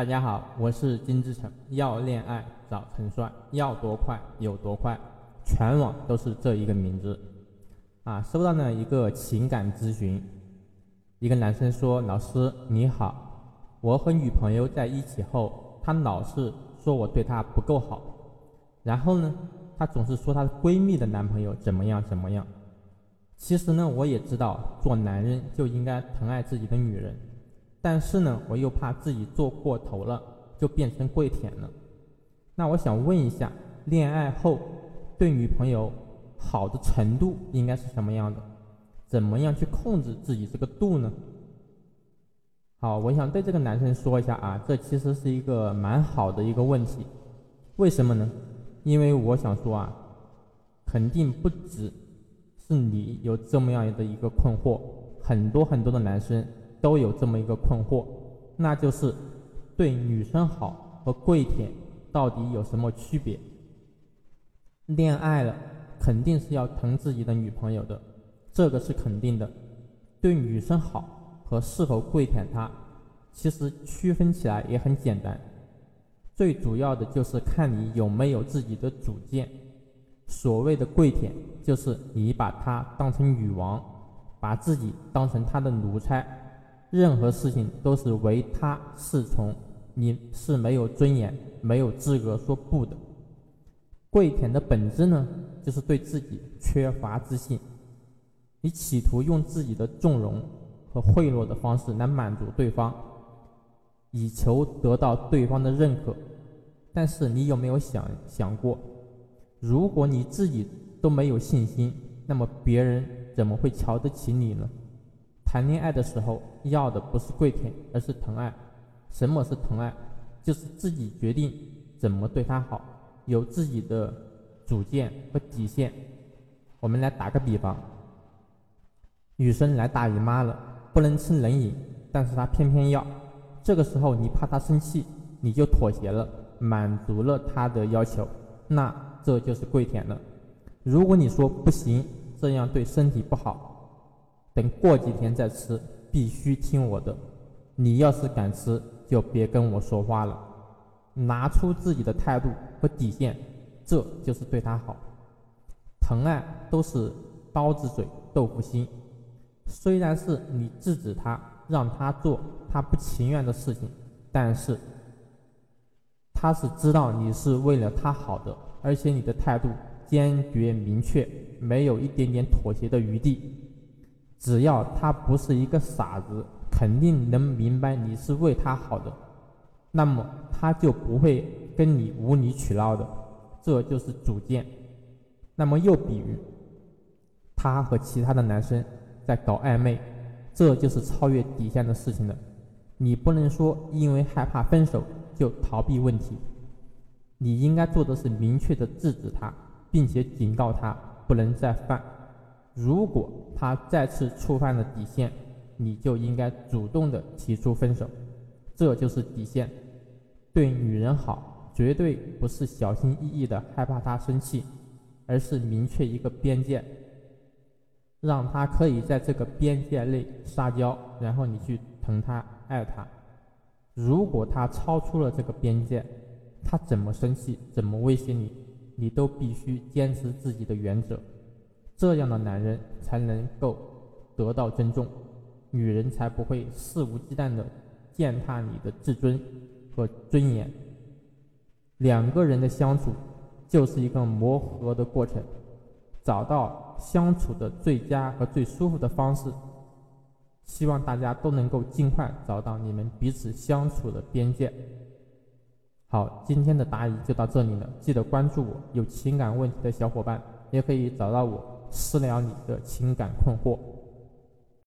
大家好，我是金志成。要恋爱找陈帅，要多快有多快，全网都是这一个名字。啊，收到了一个情感咨询，一个男生说：“老师你好，我和女朋友在一起后，她老是说我对她不够好，然后呢，她总是说她闺蜜的男朋友怎么样怎么样。其实呢，我也知道做男人就应该疼爱自己的女人。”但是呢，我又怕自己做过头了，就变成跪舔了。那我想问一下，恋爱后对女朋友好的程度应该是什么样的？怎么样去控制自己这个度呢？好，我想对这个男生说一下啊，这其实是一个蛮好的一个问题。为什么呢？因为我想说啊，肯定不只是你有这么样的一个困惑，很多很多的男生。都有这么一个困惑，那就是对女生好和跪舔到底有什么区别？恋爱了肯定是要疼自己的女朋友的，这个是肯定的。对女生好和是否跪舔她，其实区分起来也很简单，最主要的就是看你有没有自己的主见。所谓的跪舔，就是你把她当成女王，把自己当成她的奴才。任何事情都是唯他是从，你是没有尊严、没有资格说不的。跪舔的本质呢，就是对自己缺乏自信，你企图用自己的纵容和贿赂的方式来满足对方，以求得到对方的认可。但是你有没有想想过，如果你自己都没有信心，那么别人怎么会瞧得起你呢？谈恋爱的时候要的不是跪舔，而是疼爱。什么是疼爱？就是自己决定怎么对他好，有自己的主见和底线。我们来打个比方，女生来大姨妈了，不能吃冷饮，但是她偏偏要。这个时候你怕她生气，你就妥协了，满足了她的要求，那这就是跪舔了。如果你说不行，这样对身体不好。等过几天再吃，必须听我的。你要是敢吃，就别跟我说话了。拿出自己的态度和底线，这就是对他好。疼爱都是刀子嘴豆腐心。虽然是你制止他，让他做他不情愿的事情，但是他是知道你是为了他好的，而且你的态度坚决明确，没有一点点妥协的余地。只要他不是一个傻子，肯定能明白你是为他好的，那么他就不会跟你无理取闹的，这就是主见。那么又比如，他和其他的男生在搞暧昧，这就是超越底线的事情了。你不能说因为害怕分手就逃避问题，你应该做的是明确的制止他，并且警告他不能再犯。如果他再次触犯了底线，你就应该主动的提出分手，这就是底线。对女人好，绝对不是小心翼翼的害怕她生气，而是明确一个边界，让她可以在这个边界内撒娇，然后你去疼她、爱她。如果她超出了这个边界，她怎么生气、怎么威胁你，你都必须坚持自己的原则。这样的男人才能够得到尊重，女人才不会肆无忌惮的践踏你的自尊和尊严。两个人的相处就是一个磨合的过程，找到相处的最佳和最舒服的方式。希望大家都能够尽快找到你们彼此相处的边界。好，今天的答疑就到这里了，记得关注我。有情感问题的小伙伴也可以找到我。私聊你的情感困惑。